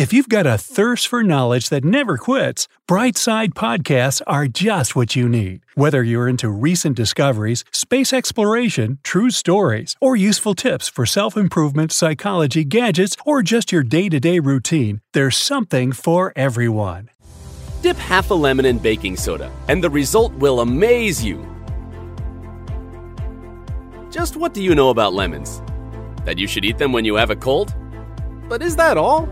If you've got a thirst for knowledge that never quits, Brightside Podcasts are just what you need. Whether you're into recent discoveries, space exploration, true stories, or useful tips for self improvement, psychology, gadgets, or just your day to day routine, there's something for everyone. Dip half a lemon in baking soda, and the result will amaze you. Just what do you know about lemons? That you should eat them when you have a cold? But is that all?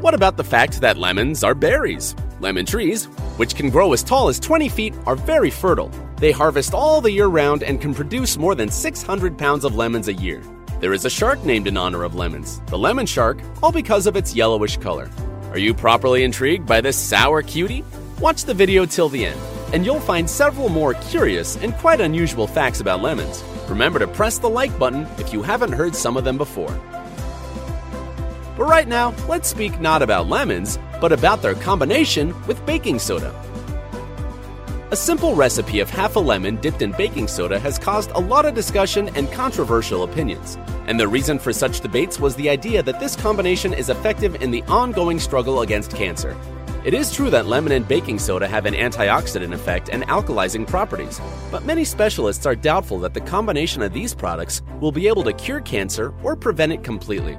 What about the fact that lemons are berries? Lemon trees, which can grow as tall as 20 feet, are very fertile. They harvest all the year round and can produce more than 600 pounds of lemons a year. There is a shark named in honor of lemons, the lemon shark, all because of its yellowish color. Are you properly intrigued by this sour cutie? Watch the video till the end, and you'll find several more curious and quite unusual facts about lemons. Remember to press the like button if you haven't heard some of them before. But right now, let's speak not about lemons, but about their combination with baking soda. A simple recipe of half a lemon dipped in baking soda has caused a lot of discussion and controversial opinions. And the reason for such debates was the idea that this combination is effective in the ongoing struggle against cancer. It is true that lemon and baking soda have an antioxidant effect and alkalizing properties, but many specialists are doubtful that the combination of these products will be able to cure cancer or prevent it completely.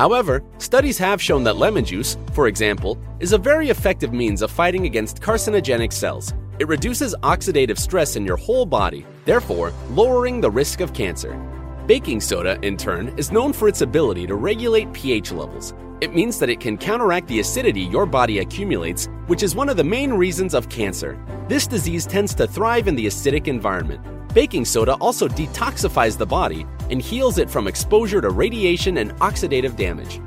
However, studies have shown that lemon juice, for example, is a very effective means of fighting against carcinogenic cells. It reduces oxidative stress in your whole body, therefore, lowering the risk of cancer. Baking soda, in turn, is known for its ability to regulate pH levels. It means that it can counteract the acidity your body accumulates, which is one of the main reasons of cancer. This disease tends to thrive in the acidic environment. Baking soda also detoxifies the body and heals it from exposure to radiation and oxidative damage.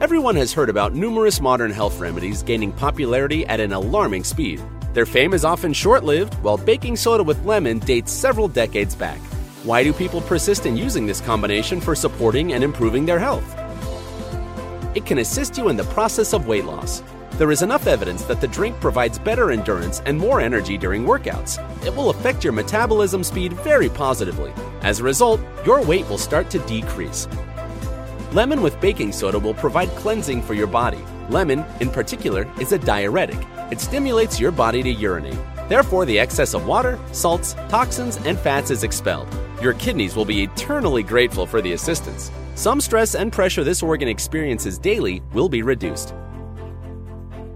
Everyone has heard about numerous modern health remedies gaining popularity at an alarming speed. Their fame is often short lived, while baking soda with lemon dates several decades back. Why do people persist in using this combination for supporting and improving their health? It can assist you in the process of weight loss. There is enough evidence that the drink provides better endurance and more energy during workouts. It will affect your metabolism speed very positively. As a result, your weight will start to decrease. Lemon with baking soda will provide cleansing for your body. Lemon, in particular, is a diuretic. It stimulates your body to urinate. Therefore, the excess of water, salts, toxins, and fats is expelled. Your kidneys will be eternally grateful for the assistance. Some stress and pressure this organ experiences daily will be reduced.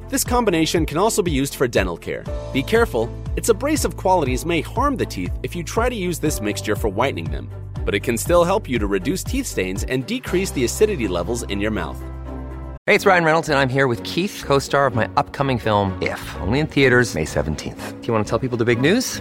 This combination can also be used for dental care. Be careful, its abrasive qualities may harm the teeth if you try to use this mixture for whitening them, but it can still help you to reduce teeth stains and decrease the acidity levels in your mouth. Hey, it's Ryan Reynolds, and I'm here with Keith, co star of my upcoming film, If, only in theaters, May 17th. Do you want to tell people the big news?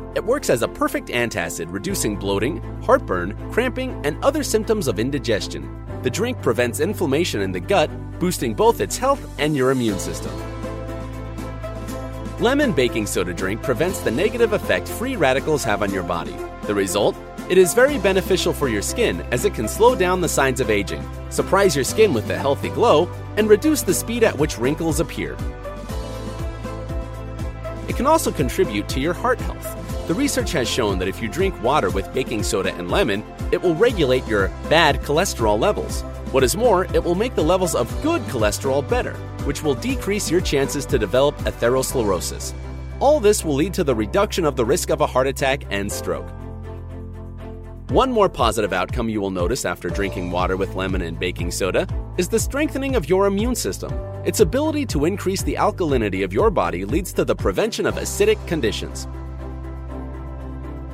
It works as a perfect antacid, reducing bloating, heartburn, cramping, and other symptoms of indigestion. The drink prevents inflammation in the gut, boosting both its health and your immune system. Lemon baking soda drink prevents the negative effect free radicals have on your body. The result? It is very beneficial for your skin as it can slow down the signs of aging, surprise your skin with a healthy glow, and reduce the speed at which wrinkles appear. It can also contribute to your heart health. The research has shown that if you drink water with baking soda and lemon, it will regulate your bad cholesterol levels. What is more, it will make the levels of good cholesterol better, which will decrease your chances to develop atherosclerosis. All this will lead to the reduction of the risk of a heart attack and stroke. One more positive outcome you will notice after drinking water with lemon and baking soda is the strengthening of your immune system. Its ability to increase the alkalinity of your body leads to the prevention of acidic conditions.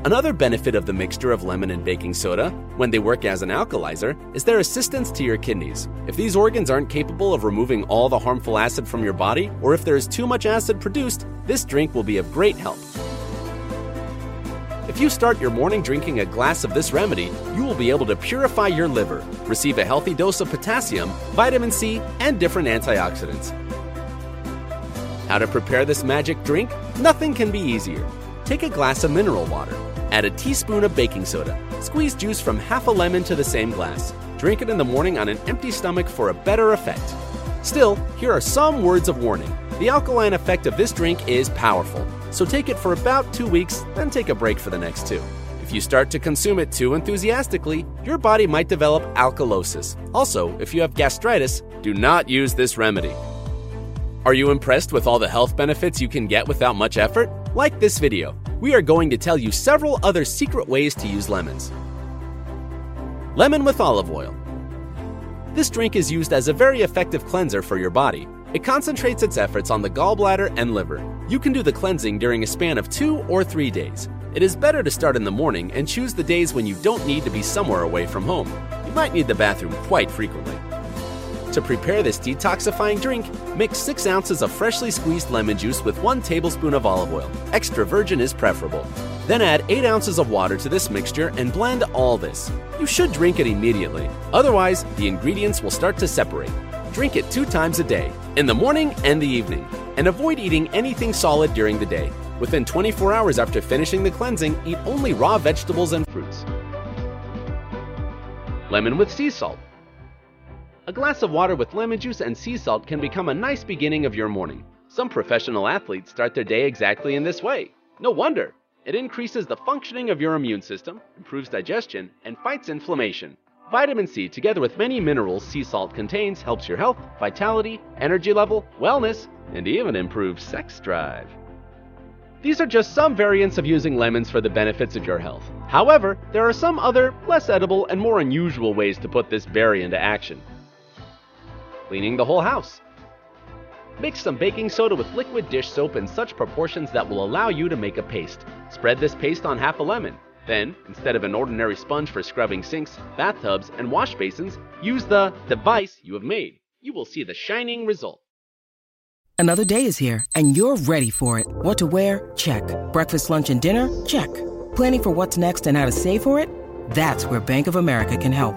Another benefit of the mixture of lemon and baking soda, when they work as an alkalizer, is their assistance to your kidneys. If these organs aren't capable of removing all the harmful acid from your body, or if there is too much acid produced, this drink will be of great help. If you start your morning drinking a glass of this remedy, you will be able to purify your liver, receive a healthy dose of potassium, vitamin C, and different antioxidants. How to prepare this magic drink? Nothing can be easier. Take a glass of mineral water, add a teaspoon of baking soda, squeeze juice from half a lemon to the same glass. Drink it in the morning on an empty stomach for a better effect. Still, here are some words of warning. The alkaline effect of this drink is powerful, so take it for about two weeks, then take a break for the next two. If you start to consume it too enthusiastically, your body might develop alkalosis. Also, if you have gastritis, do not use this remedy. Are you impressed with all the health benefits you can get without much effort? Like this video, we are going to tell you several other secret ways to use lemons. Lemon with olive oil. This drink is used as a very effective cleanser for your body. It concentrates its efforts on the gallbladder and liver. You can do the cleansing during a span of two or three days. It is better to start in the morning and choose the days when you don't need to be somewhere away from home. You might need the bathroom quite frequently. To prepare this detoxifying drink, mix 6 ounces of freshly squeezed lemon juice with 1 tablespoon of olive oil. Extra virgin is preferable. Then add 8 ounces of water to this mixture and blend all this. You should drink it immediately, otherwise, the ingredients will start to separate. Drink it two times a day, in the morning and the evening, and avoid eating anything solid during the day. Within 24 hours after finishing the cleansing, eat only raw vegetables and fruits. Lemon with sea salt. A glass of water with lemon juice and sea salt can become a nice beginning of your morning. Some professional athletes start their day exactly in this way. No wonder! It increases the functioning of your immune system, improves digestion, and fights inflammation. Vitamin C, together with many minerals sea salt contains, helps your health, vitality, energy level, wellness, and even improves sex drive. These are just some variants of using lemons for the benefits of your health. However, there are some other, less edible, and more unusual ways to put this berry into action cleaning the whole house. Mix some baking soda with liquid dish soap in such proportions that will allow you to make a paste. Spread this paste on half a lemon. Then, instead of an ordinary sponge for scrubbing sinks, bathtubs, and wash basins, use the device you have made. You will see the shining result. Another day is here, and you're ready for it. What to wear? Check. Breakfast, lunch, and dinner? Check. Planning for what's next and how to save for it? That's where Bank of America can help.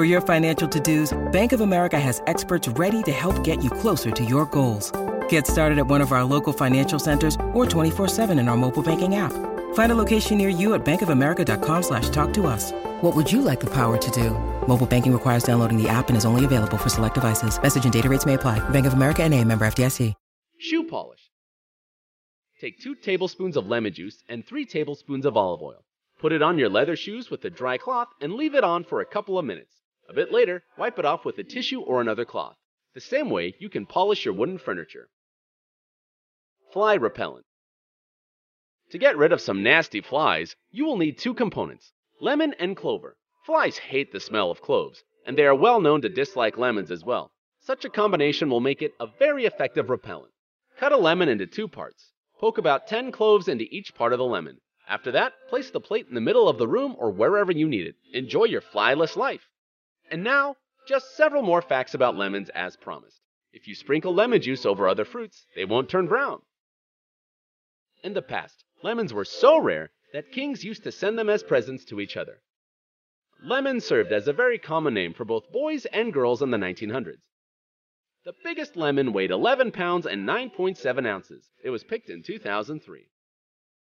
For your financial to-dos, Bank of America has experts ready to help get you closer to your goals. Get started at one of our local financial centers or 24-7 in our mobile banking app. Find a location near you at bankofamerica.com slash talk to us. What would you like the power to do? Mobile banking requires downloading the app and is only available for select devices. Message and data rates may apply. Bank of America and a member FDIC. Shoe polish. Take two tablespoons of lemon juice and three tablespoons of olive oil. Put it on your leather shoes with a dry cloth and leave it on for a couple of minutes. A bit later, wipe it off with a tissue or another cloth. The same way you can polish your wooden furniture. Fly repellent. To get rid of some nasty flies, you will need two components lemon and clover. Flies hate the smell of cloves, and they are well known to dislike lemons as well. Such a combination will make it a very effective repellent. Cut a lemon into two parts. Poke about 10 cloves into each part of the lemon. After that, place the plate in the middle of the room or wherever you need it. Enjoy your flyless life. And now, just several more facts about lemons as promised. If you sprinkle lemon juice over other fruits, they won't turn brown. In the past, lemons were so rare that kings used to send them as presents to each other. Lemon served as a very common name for both boys and girls in the 1900s. The biggest lemon weighed 11 pounds and 9.7 ounces. It was picked in 2003.